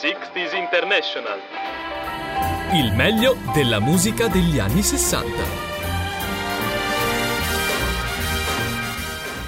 60s International. Il meglio della musica degli anni 60.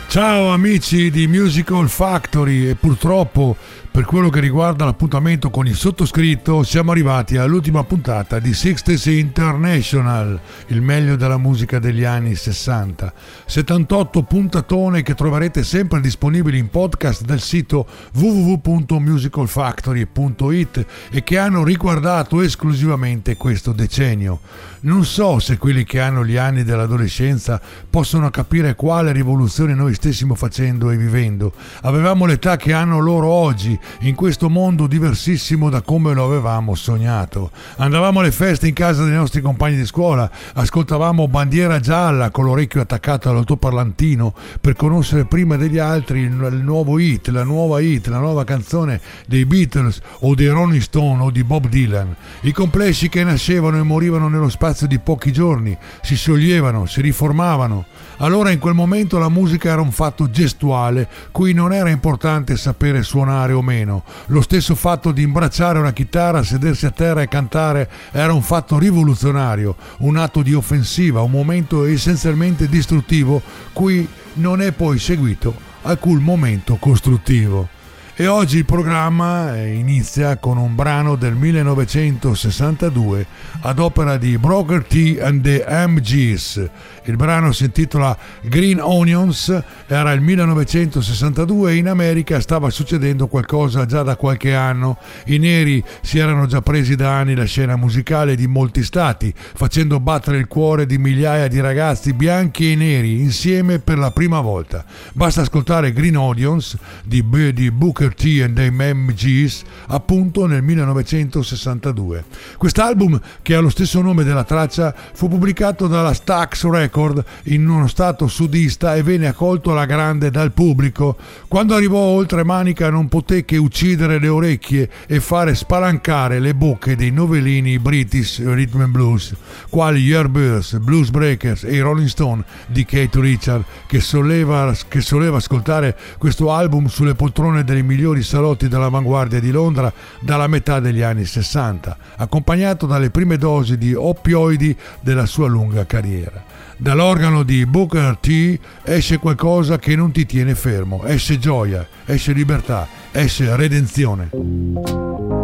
Ciao amici di Musical Factory e purtroppo per quello che riguarda l'appuntamento con il sottoscritto, siamo arrivati all'ultima puntata di Sixties International, il meglio della musica degli anni 60. 78 puntatone che troverete sempre disponibili in podcast del sito www.musicalfactory.it e che hanno riguardato esclusivamente questo decennio. Non so se quelli che hanno gli anni dell'adolescenza possono capire quale rivoluzione noi stessimo facendo e vivendo. Avevamo l'età che hanno loro oggi in questo mondo diversissimo da come lo avevamo sognato. Andavamo alle feste in casa dei nostri compagni di scuola, ascoltavamo bandiera gialla con l'orecchio attaccato all'altoparlantino per conoscere prima degli altri il, il nuovo hit, la nuova hit, la nuova canzone dei Beatles o dei Rolling Stone o di Bob Dylan. I complessi che nascevano e morivano nello spazio di pochi giorni, si scioglievano, si riformavano. Allora in quel momento la musica era un fatto gestuale, cui non era importante sapere suonare o meno. Lo stesso fatto di imbracciare una chitarra, sedersi a terra e cantare era un fatto rivoluzionario, un atto di offensiva, un momento essenzialmente distruttivo, cui non è poi seguito alcun momento costruttivo. E oggi il programma inizia con un brano del 1962 ad opera di Broker T and the MGs. Il brano si intitola Green Onions, era il 1962 e in America stava succedendo qualcosa già da qualche anno. I neri si erano già presi da anni la scena musicale di molti stati, facendo battere il cuore di migliaia di ragazzi bianchi e neri insieme per la prima volta. Basta ascoltare Green Onions di, di Booker T and the MGs appunto nel 1962. Quest'album, che ha lo stesso nome della traccia, fu pubblicato dalla Stax Record in uno stato sudista e venne accolto alla grande dal pubblico. Quando arrivò oltre Manica non poté che uccidere le orecchie e fare spalancare le bocche dei novellini British Rhythm and Blues, quali Yardbirds, Blues Breakers e i Rolling Stone di Kate Richard, che soleva, che soleva ascoltare questo album sulle poltrone migliori migliori salotti dell'avanguardia di Londra dalla metà degli anni 60, accompagnato dalle prime dosi di oppioidi della sua lunga carriera. Dall'organo di Booker T esce qualcosa che non ti tiene fermo, esce gioia, esce libertà, esce redenzione.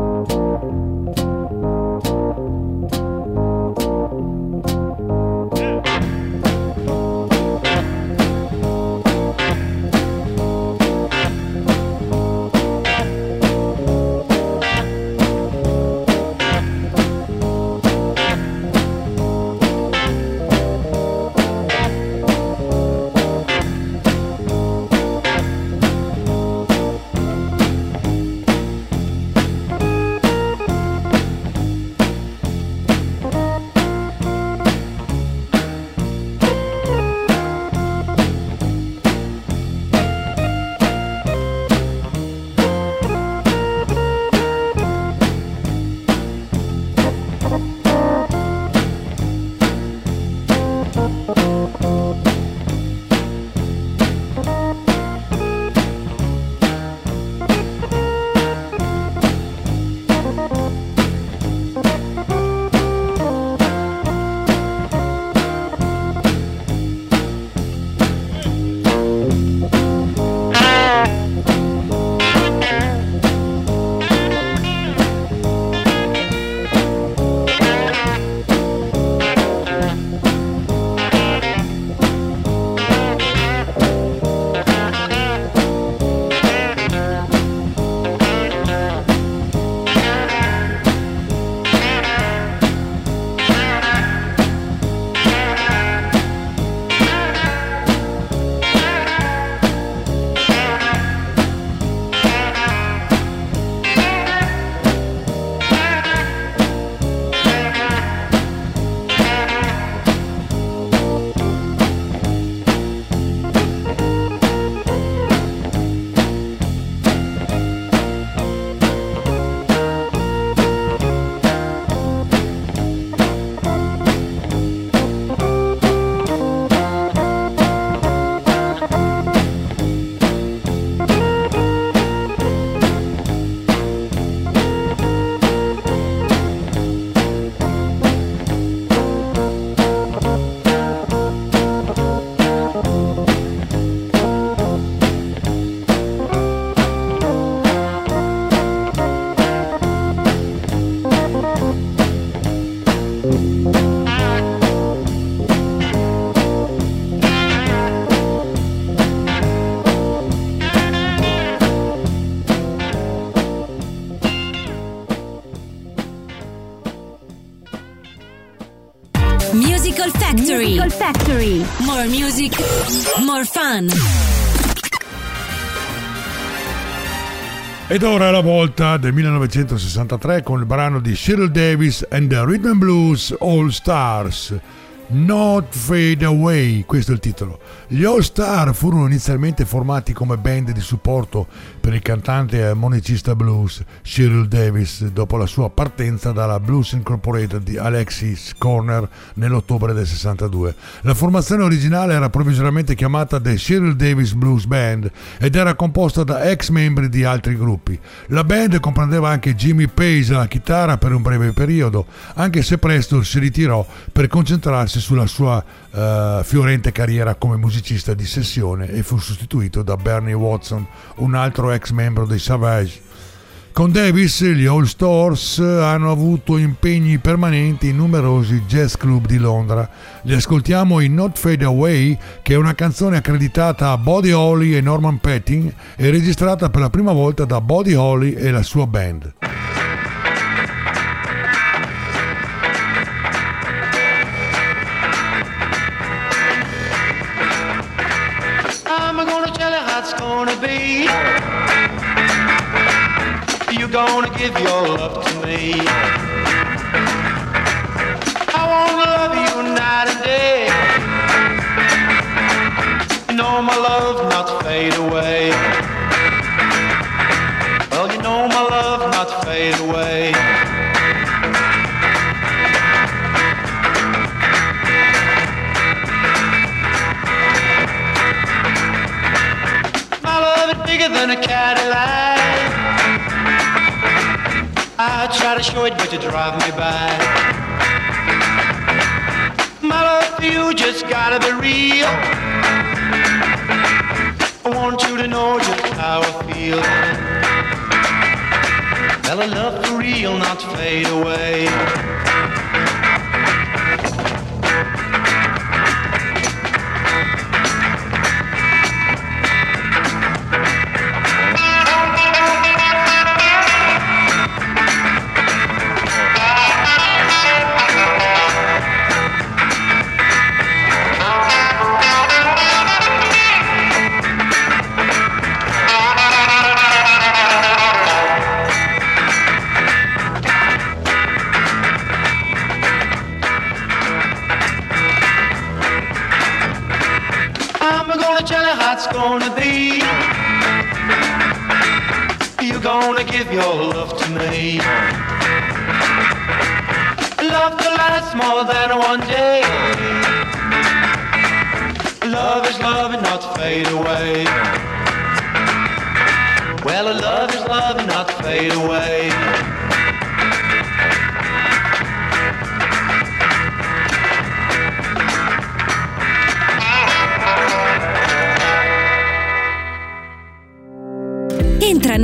Ed ora è la volta del 1963 con il brano di Cyril Davis and the Rhythm Blues All Stars. Not Fade Away, questo è il titolo. Gli All Star furono inizialmente formati come band di supporto per il cantante e armonicista blues Cyril Davis dopo la sua partenza dalla Blues Incorporated di Alexis Corner nell'ottobre del 62. La formazione originale era provvisoriamente chiamata The Cyril Davis Blues Band ed era composta da ex membri di altri gruppi. La band comprendeva anche Jimmy Pace alla chitarra per un breve periodo, anche se presto si ritirò per concentrarsi sulla sua uh, fiorente carriera come musicista di sessione e fu sostituito da Bernie Watson, un altro ex membro dei Savage. Con Davis gli All Stars hanno avuto impegni permanenti in numerosi jazz club di Londra. Li ascoltiamo in Not Fade Away, che è una canzone accreditata a Buddy Holly e Norman Petting e registrata per la prima volta da Buddy Holly e la sua band. You gonna give your love to me? I wanna love you night and day. You know my love not fade away. Well, you know my love not fade away. Than a Cadillac. I try to show it, but you drive me back. My love for you just gotta be real. I want you to know just how I feel. Well, a love for real, not fade away. the jelly hot's gonna be. You're gonna give your love to me. Love to last more than one day. Love is love and not fade away. Well, love is love and not fade away.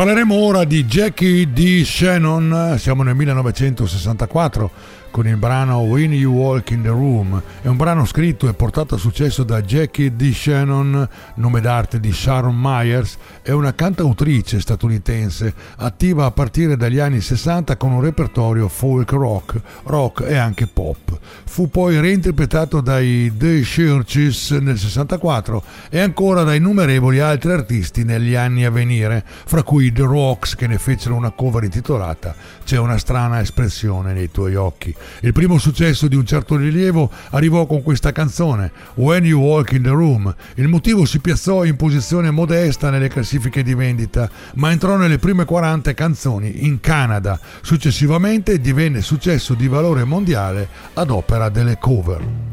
Parleremo ora di Jackie D. Shannon, siamo nel 1964 con il brano When You Walk in the Room. È un brano scritto e portato a successo da Jackie D. Shannon, nome d'arte di Sharon Myers, è una cantautrice statunitense attiva a partire dagli anni 60 con un repertorio folk rock, rock e anche pop. Fu poi reinterpretato dai The Churches nel 64 e ancora da innumerevoli altri artisti negli anni a venire, fra cui The Rocks che ne fecero una cover intitolata C'è una strana espressione nei tuoi occhi. Il primo successo di un certo rilievo arrivò con questa canzone, When You Walk in the Room. Il motivo si piazzò in posizione modesta nelle classifiche di vendita, ma entrò nelle prime 40 canzoni in Canada. Successivamente divenne successo di valore mondiale ad opera delle cover.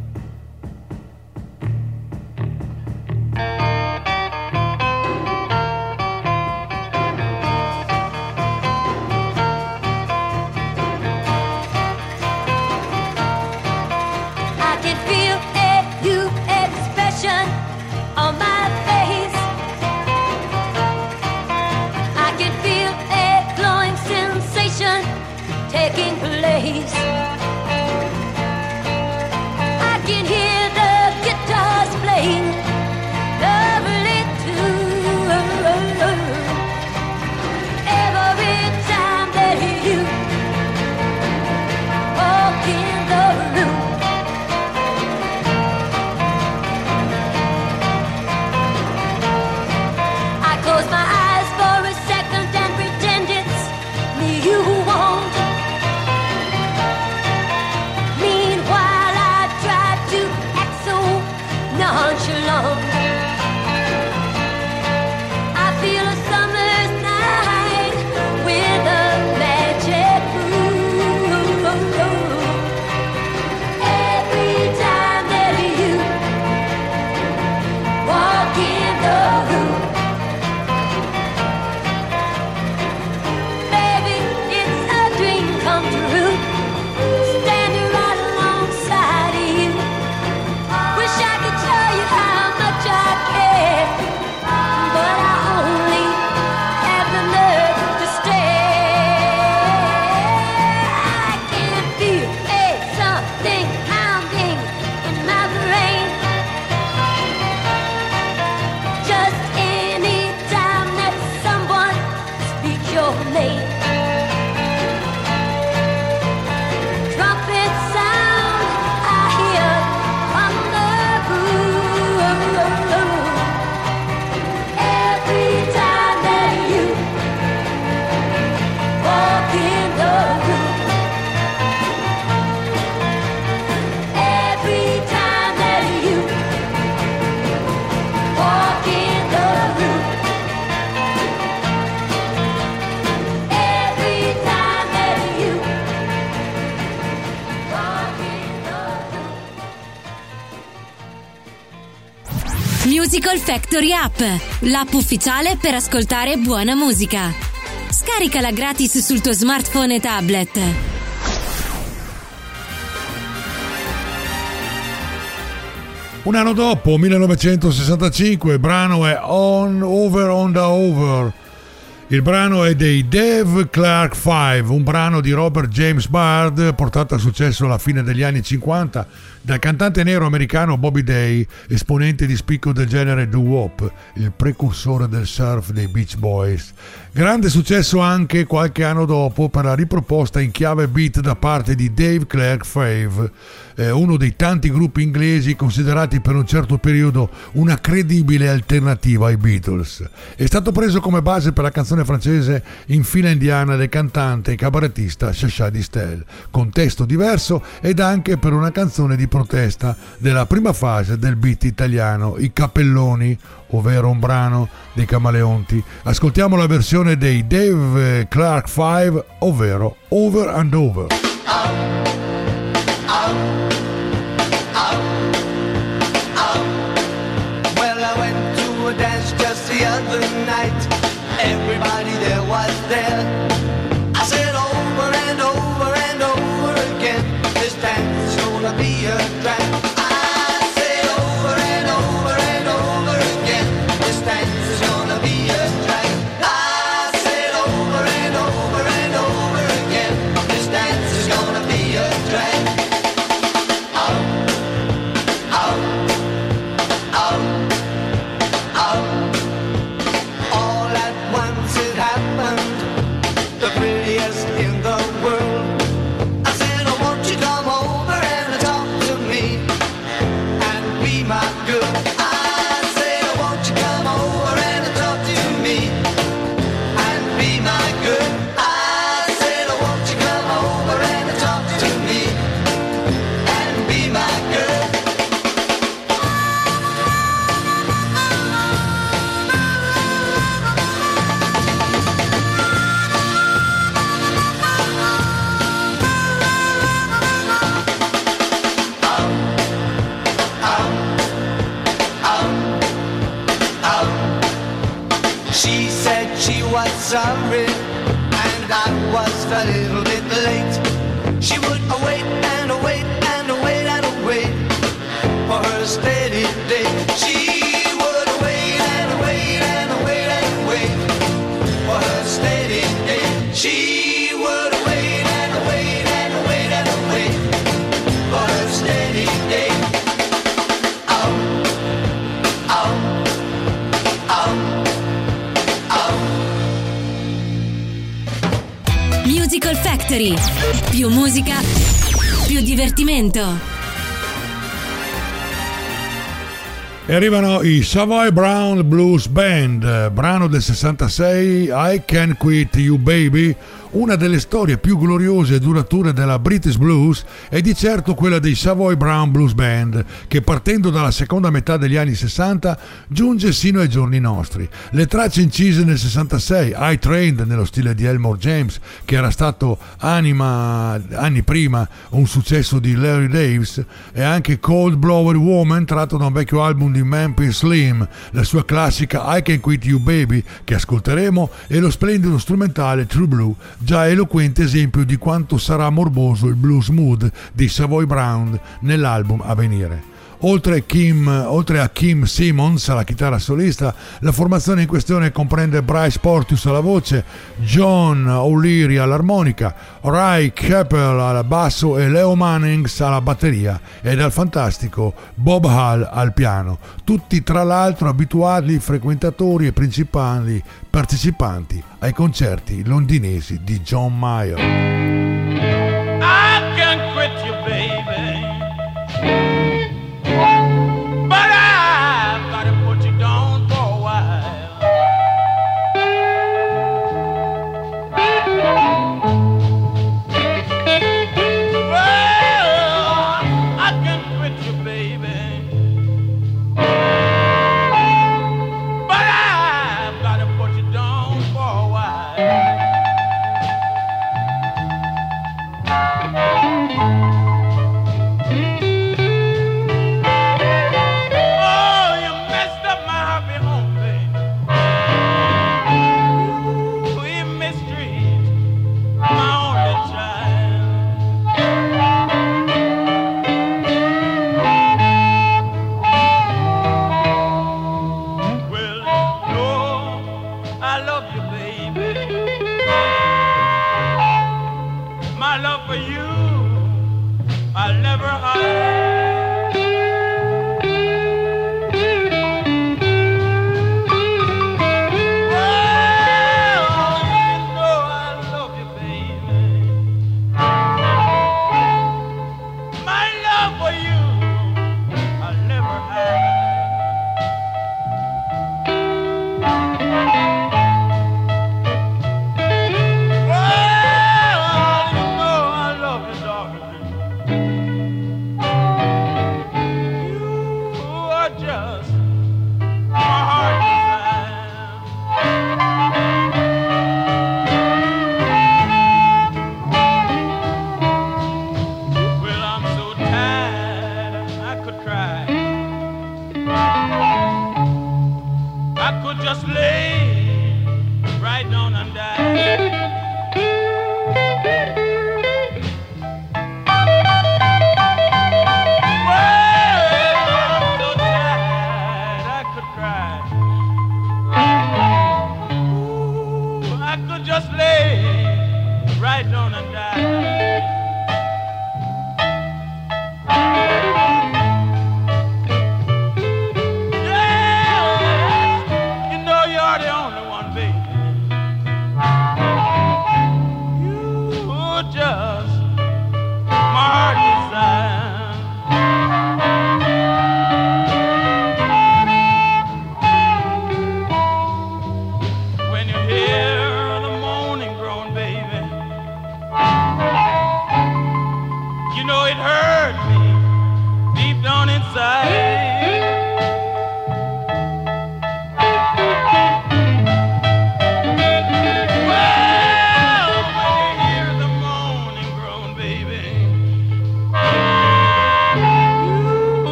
Factory App, l'app ufficiale per ascoltare buona musica. Scaricala gratis sul tuo smartphone e tablet. Un anno dopo, 1965, il brano è On Over on the Over. Il brano è dei Dave Clark 5, un brano di Robert James Bard portato a successo alla fine degli anni 50 dal cantante nero americano Bobby Day, esponente di spicco del genere doo-wop, il precursore del surf dei Beach Boys. Grande successo anche qualche anno dopo per la riproposta in chiave beat da parte di Dave Clark 5, eh, uno dei tanti gruppi inglesi considerati per un certo periodo una credibile alternativa ai Beatles. È stato preso come base per la canzone francese In fila indiana del cantante e cabarettista Chacha Distel, con testo diverso ed anche per una canzone di protesta della prima fase del beat italiano I Cappelloni, ovvero un brano dei Camaleonti. Ascoltiamo la versione dei Dave Clark 5, ovvero Over and Over. Well, arrivano i Savoy Brown Blues Band, brano del 66 I Can Quit You Baby, una delle storie più gloriose e durature della British Blues è di certo quella dei Savoy Brown Blues Band, che partendo dalla seconda metà degli anni 60 giunge sino ai giorni nostri. Le tracce incise nel 66, I Trained nello stile di Elmore James, che era stato anima, anni prima un successo di Larry Davis, e anche Cold Blower Woman, tratto da un vecchio album di Memphis Slim, la sua classica I Can Quit You Baby, che ascolteremo, e lo splendido strumentale True Blue già eloquente esempio di quanto sarà morboso il blues mood di Savoy Brown nell'album a venire. Oltre, Kim, oltre, a Kim Simmons alla chitarra solista, la formazione in questione comprende Bryce Portius alla voce, John O'Leary all'armonica, Ray Keppel al basso e Leo Mannings alla batteria ed al fantastico Bob Hall al piano, tutti tra l'altro abituati frequentatori e principali partecipanti ai concerti londinesi di John Mayer.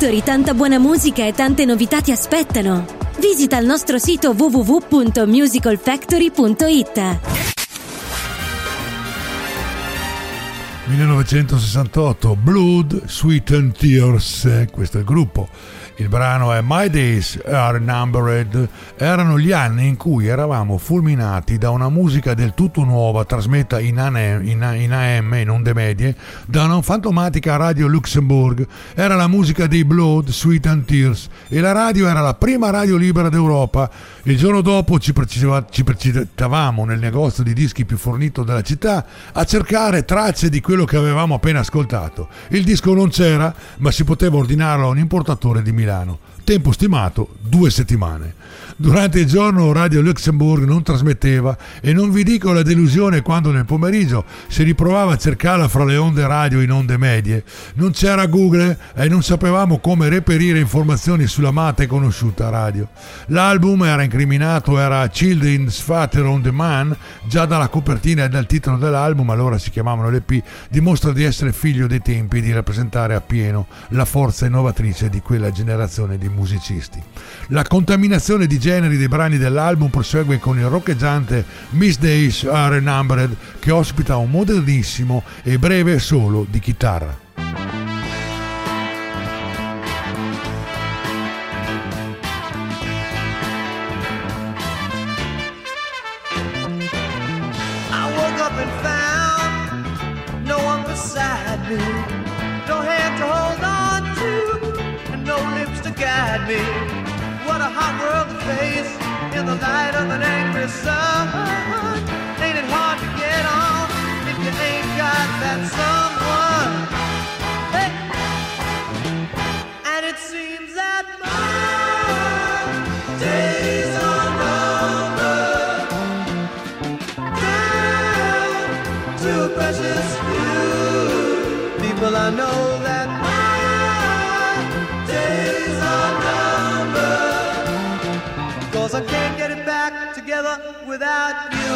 Factory tanta buona musica e tante novità ti aspettano. Visita il nostro sito www.musicalfactory.it. 1968, Blood, Sweet and Tears, eh, questo è il gruppo. Il brano è My Days Are Numbered. Erano gli anni in cui eravamo fulminati da una musica del tutto nuova trasmetta in, AM, in, in AM, in onde medie, da una fantomatica radio Luxembourg. Era la musica dei Blood, Sweet and Tears e la radio era la prima radio libera d'Europa. Il giorno dopo ci, precipitavamo nel negozio di dischi più fornito della città a cercare tracce di quello che avevamo appena ascoltato. Il disco non c'era, ma si poteva ordinarlo a un importatore di Milano. Tempo stimato due settimane. Durante il giorno Radio Luxembourg non trasmetteva e non vi dico la delusione quando nel pomeriggio si riprovava a cercarla fra le onde radio in onde medie. Non c'era Google e non sapevamo come reperire informazioni sull'amata e conosciuta radio. L'album era incriminato, era Children's Father on the Man, già dalla copertina e dal titolo dell'album, allora si chiamavano l'EP, dimostra di essere figlio dei tempi e di rappresentare appieno la forza innovatrice di quella generazione di musicisti. La contaminazione di generi dei brani dell'album prosegue con il roccheggiante Miss Days Are Numbered che ospita un modernissimo e breve solo di chitarra. Light of an angry sun. Ain't it hard to get on if you ain't got that someone? Without you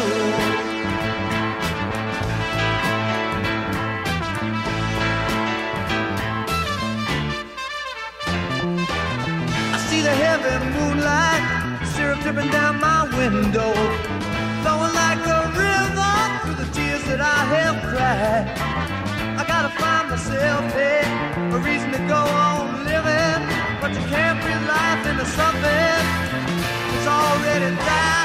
I see the heavy moonlight syrup dripping down my window, flowing like a river through the tears that I have cried. I gotta find myself hey, a reason to go on living, but you can't life into something that's already died.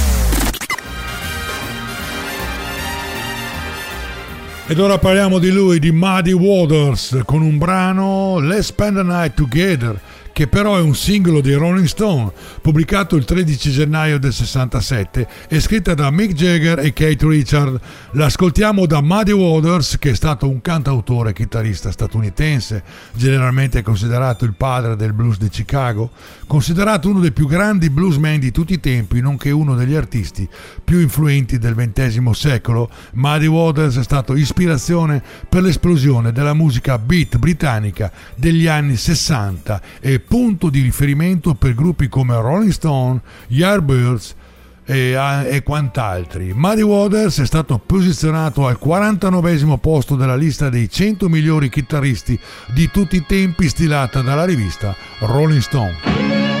Ed ora parliamo di lui, di Muddy Waters, con un brano Let's Spend the Night Together, che però è un singolo dei Rolling Stone, pubblicato il 13 gennaio del 67 e scritta da Mick Jagger e Kate Richard. L'ascoltiamo da Muddy Waters, che è stato un cantautore e chitarrista statunitense, generalmente considerato il padre del blues di Chicago, considerato uno dei più grandi bluesmen di tutti i tempi, nonché uno degli artisti più influenti del XX secolo. Muddy Waters è stato ispirazione per l'esplosione della musica beat britannica degli anni 60 e punto di riferimento per gruppi come Rolling Stone, Yardbirds e, e quant'altri. Muddy Waters è stato posizionato al 49 posto della lista dei 100 migliori chitarristi di tutti i tempi stilata dalla rivista Rolling Stone.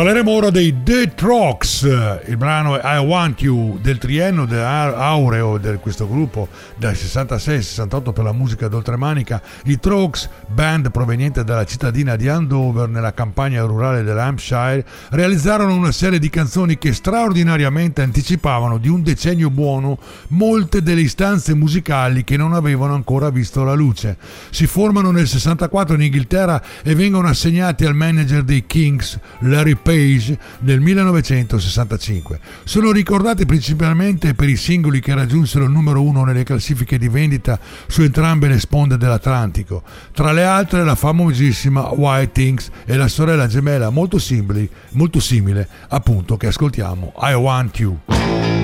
Parleremo ora dei The Trucks, il brano I Want You del triennio aureo di questo gruppo dal 66-68 per la musica d'oltremanica. I Trucks, band proveniente dalla cittadina di Andover nella campagna rurale dell'Hampshire, realizzarono una serie di canzoni che straordinariamente anticipavano di un decennio buono molte delle istanze musicali che non avevano ancora visto la luce. Si formano nel 64 in Inghilterra e vengono assegnati al manager dei Kings, Larry Page, nel 1965. Sono ricordati principalmente per i singoli che raggiunsero il numero uno nelle classifiche di vendita su entrambe le sponde dell'Atlantico, tra le altre la famosissima White Things e la sorella gemella molto simili, molto simile, appunto, che ascoltiamo. I want you.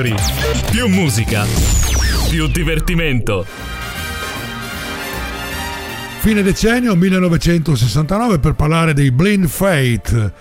Factory. Più musica, più divertimento. Fine decennio 1969 per parlare dei Blind Fate,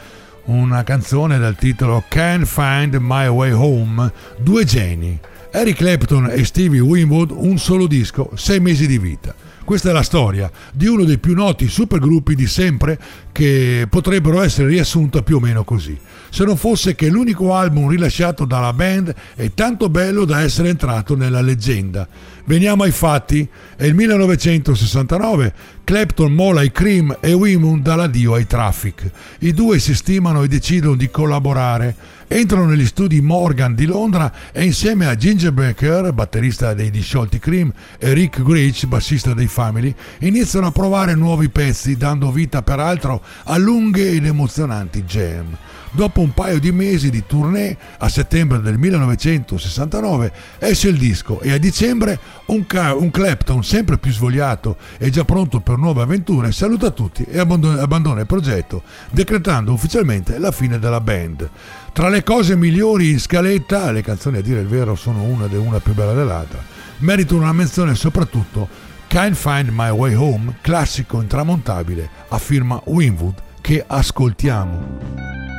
una canzone dal titolo Can't Find My Way Home, due geni, Eric Clapton e Stevie Winwood, un solo disco, sei mesi di vita. Questa è la storia di uno dei più noti supergruppi di sempre che potrebbero essere riassunta più o meno così. Se non fosse che l'unico album rilasciato dalla band è tanto bello da essere entrato nella leggenda. Veniamo ai fatti. È il 1969, Clapton mola i Cream e Wimun dall'addio ai Traffic. I due si stimano e decidono di collaborare. Entrano negli studi Morgan di Londra e insieme a Ginger Baker, batterista dei disciolti Cream, e Rick Grich, bassista dei Family, iniziano a provare nuovi pezzi, dando vita peraltro a lunghe ed emozionanti jam. Dopo un paio di mesi di tournée, a settembre del 1969 esce il disco e a dicembre un, Ca- un Clapton sempre più svogliato e già pronto per nuove avventure saluta tutti e abbandona, abbandona il progetto, decretando ufficialmente la fine della band. Tra le cose migliori in scaletta, le canzoni a dire il vero sono una ed una più bella dell'altra, meritano una menzione soprattutto Can't Find My Way Home, classico intramontabile a firma Winwood che ascoltiamo.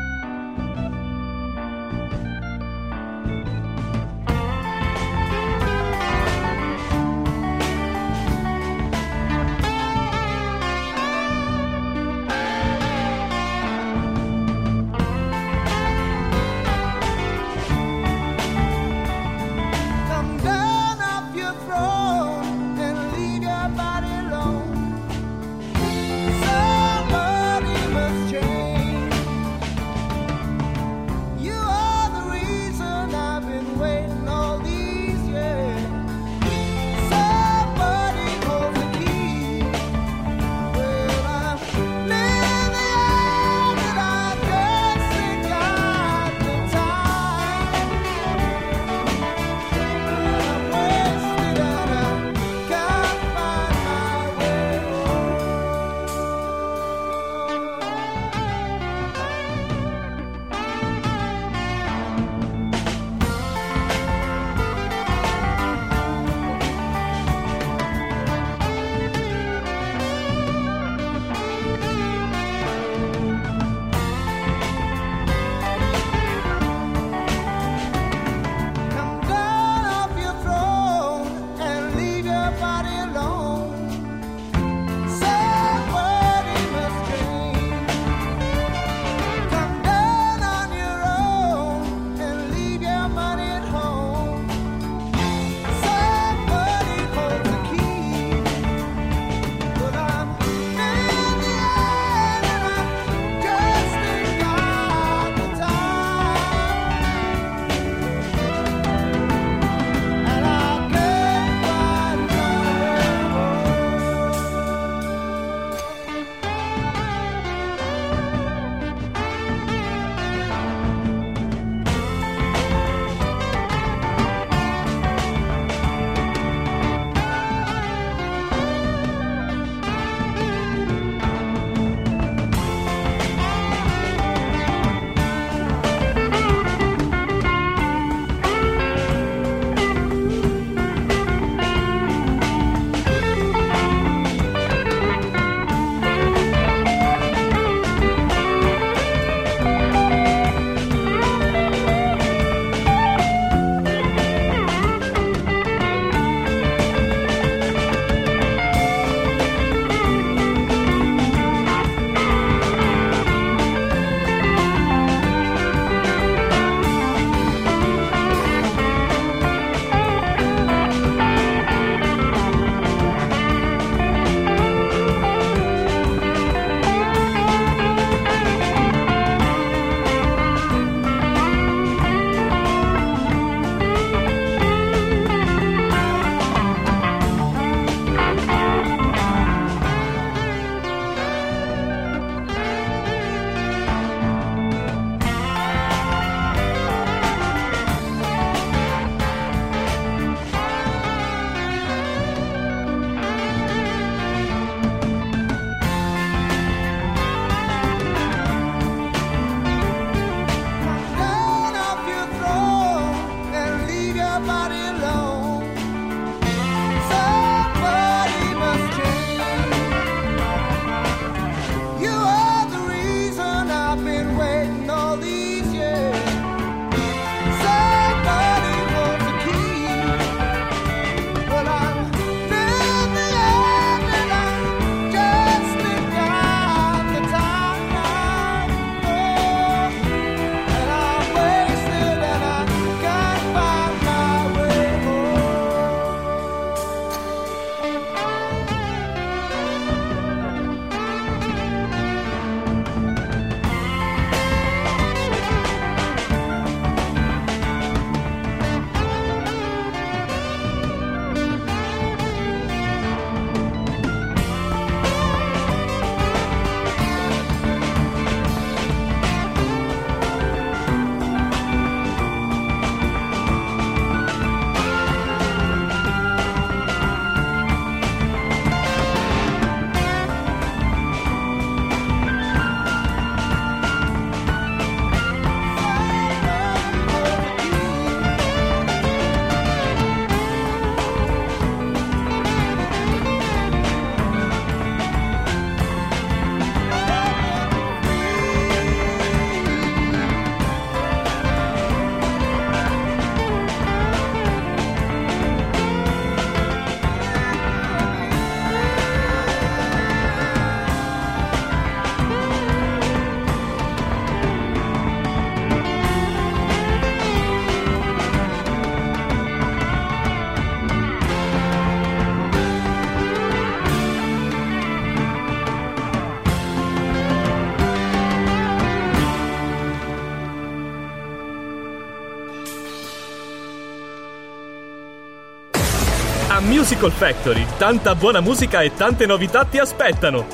Musical Factory, tanta buona musica e tante novità ti aspettano.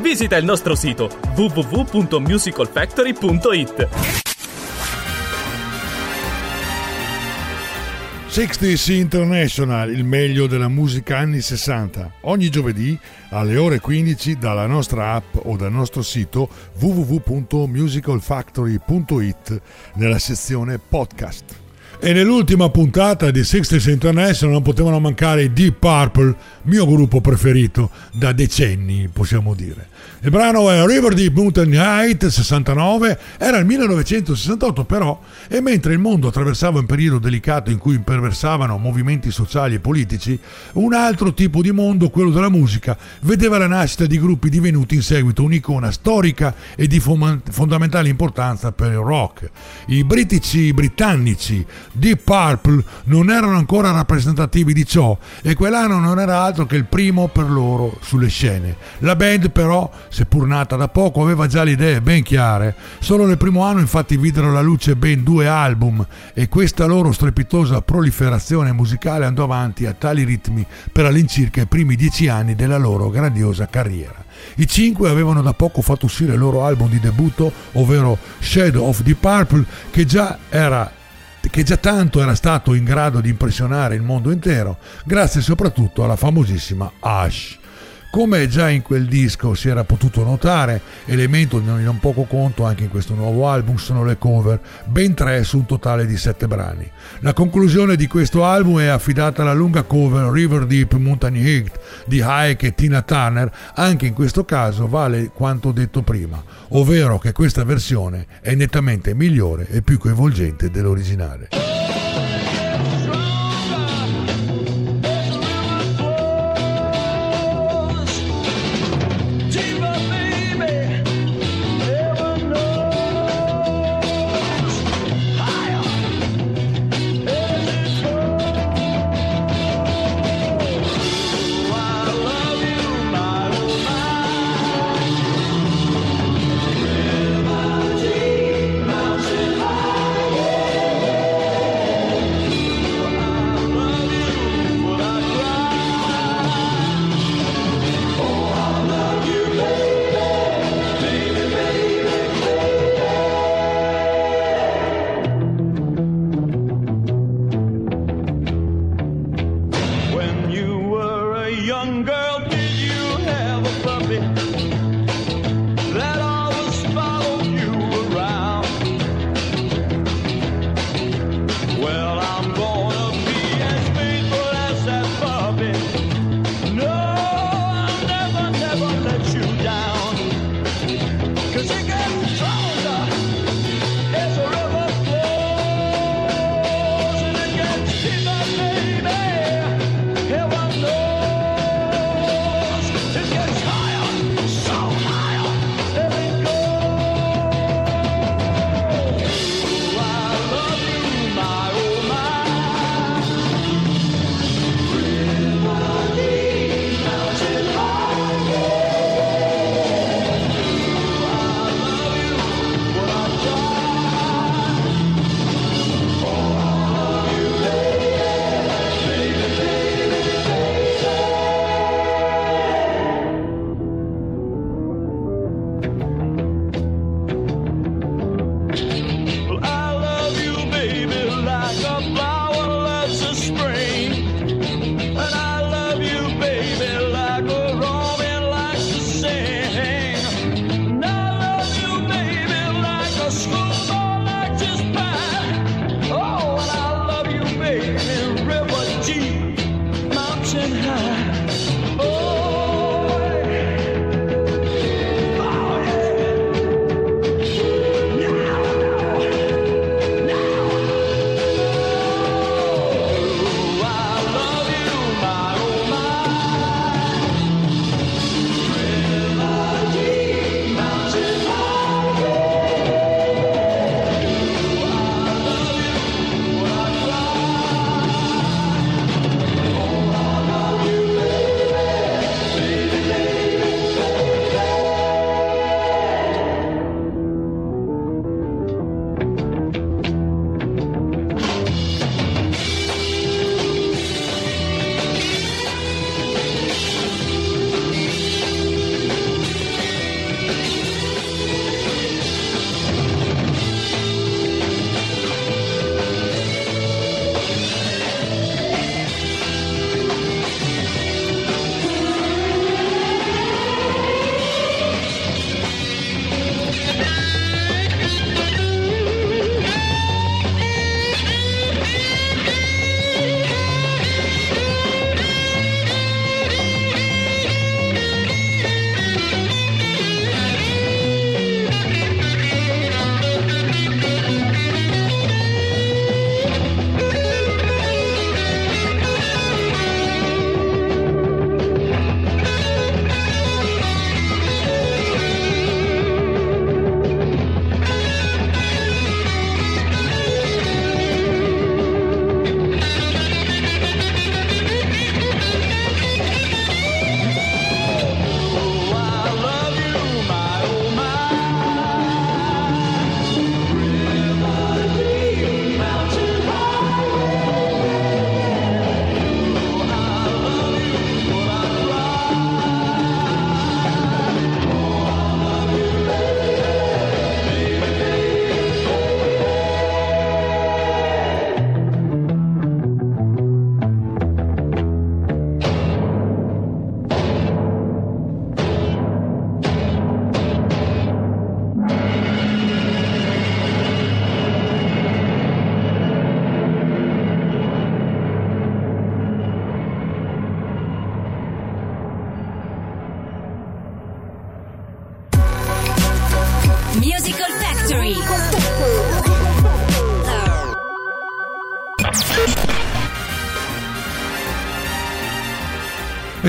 Visita il nostro sito www.musicalfactory.it. 60s International, il meglio della musica anni 60, ogni giovedì alle ore 15 dalla nostra app o dal nostro sito www.musicalfactory.it nella sezione podcast. E nell'ultima puntata di 60s International non potevano mancare i Deep Purple, mio gruppo preferito da decenni, possiamo dire. Il brano è River Deep Mountain Height 69, era il 1968 però, e mentre il mondo attraversava un periodo delicato in cui imperversavano movimenti sociali e politici, un altro tipo di mondo, quello della musica, vedeva la nascita di gruppi divenuti in seguito un'icona storica e di fondamentale importanza per il rock. I britici britannici Deep Purple non erano ancora rappresentativi di ciò e quell'anno non era altro che il primo per loro sulle scene. La band però, seppur nata da poco, aveva già le idee ben chiare. Solo nel primo anno infatti videro alla luce ben due album e questa loro strepitosa proliferazione musicale andò avanti a tali ritmi per all'incirca i primi dieci anni della loro grandiosa carriera. I cinque avevano da poco fatto uscire il loro album di debutto, ovvero Shadow of the Purple, che già era che già tanto era stato in grado di impressionare il mondo intero, grazie soprattutto alla famosissima Ash. Come già in quel disco si era potuto notare, elemento di non poco conto anche in questo nuovo album sono le cover, ben tre su un totale di sette brani. La conclusione di questo album è affidata alla lunga cover River Deep Mountain Heat di Ike e Tina Turner, anche in questo caso vale quanto detto prima, ovvero che questa versione è nettamente migliore e più coinvolgente dell'originale.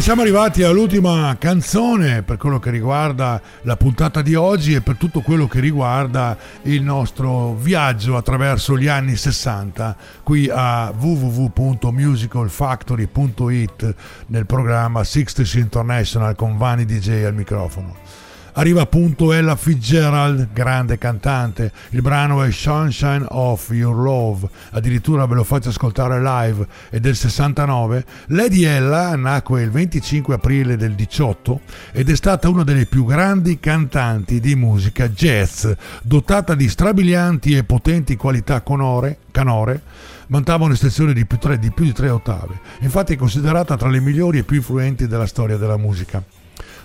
Siamo arrivati all'ultima canzone per quello che riguarda la puntata di oggi e per tutto quello che riguarda il nostro viaggio attraverso gli anni 60 qui a www.musicalfactory.it nel programma Sixties International con Vani DJ al microfono. Arriva appunto Ella Fitzgerald, grande cantante. Il brano è Sunshine of Your Love, addirittura ve lo faccio ascoltare live, è del 69. Lady Ella nacque il 25 aprile del 18 ed è stata una delle più grandi cantanti di musica jazz, dotata di strabilianti e potenti qualità conore, canore vantava un'estensione di più, di più di tre ottave. Infatti è considerata tra le migliori e più influenti della storia della musica.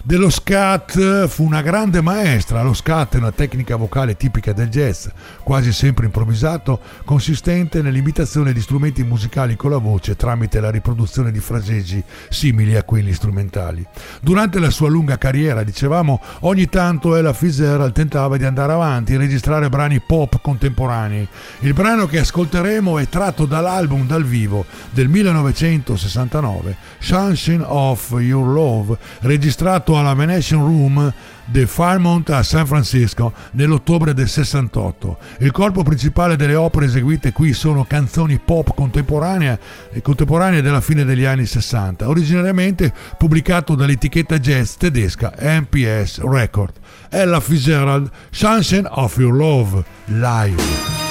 Dello scat fu una grande maestra. Lo scat è una tecnica vocale tipica del jazz, quasi sempre improvvisato, consistente nell'imitazione di strumenti musicali con la voce tramite la riproduzione di fraseggi simili a quelli strumentali. Durante la sua lunga carriera, dicevamo, ogni tanto Ella Fitzgerald tentava di andare avanti e registrare brani pop contemporanei. Il brano che ascolteremo è tratto dall'album dal vivo del 1969, Sunshine of Your Love, registrato alla Venetian Room The Fairmont a San Francisco nell'ottobre del 68. Il corpo principale delle opere eseguite qui sono canzoni pop contemporanee, contemporanee della fine degli anni 60, originariamente pubblicato dall'etichetta jazz tedesca MPS Record. Ella Fitzgerald, Sunshine of Your Love, live.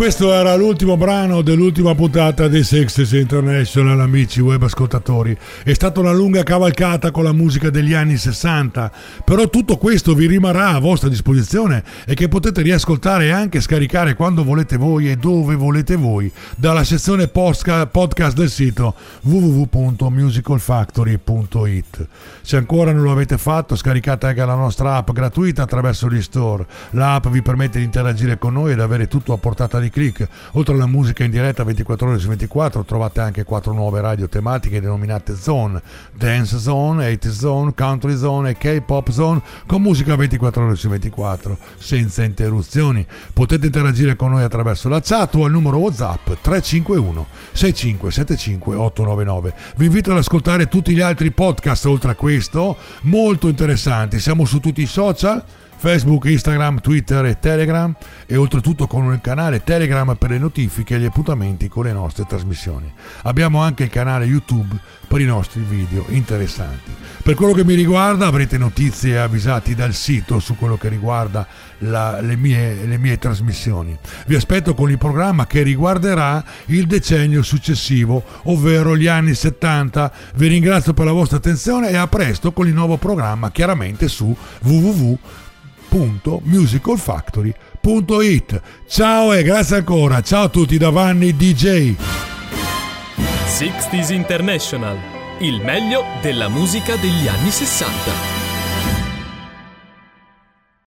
Questo era l'ultimo brano dell'ultima puntata dei Sexes International, amici web ascoltatori. È stata una lunga cavalcata con la musica degli anni 60, però tutto questo vi rimarrà a vostra disposizione e che potete riascoltare e anche scaricare quando volete voi e dove volete voi dalla sezione podcast del sito www.musicalfactory.it. Se ancora non lo avete fatto, scaricate anche la nostra app gratuita attraverso gli store. L'app vi permette di interagire con noi ed avere tutto a portata di clic. Oltre alla musica in diretta 24 ore su 24 trovate anche quattro nuove radio tematiche denominate Zone, Dance Zone, 8 Zone, Country Zone e K-Pop Zone con musica 24 ore su 24 senza interruzioni. Potete interagire con noi attraverso la chat o al numero WhatsApp 351 6575 899. Vi invito ad ascoltare tutti gli altri podcast oltre a questo, molto interessanti. Siamo su tutti i social Facebook, Instagram, Twitter e Telegram e oltretutto con un canale Telegram per le notifiche e gli appuntamenti con le nostre trasmissioni. Abbiamo anche il canale YouTube per i nostri video interessanti. Per quello che mi riguarda avrete notizie avvisati dal sito su quello che riguarda la- le, mie, le mie trasmissioni. Vi aspetto con il programma che riguarderà il decennio successivo, ovvero gli anni 70. Vi ringrazio per la vostra attenzione e a presto con il nuovo programma chiaramente su www www.musicalfactory.it Ciao e grazie ancora, ciao a tutti da Vanni DJ. 60s International, il meglio della musica degli anni 60.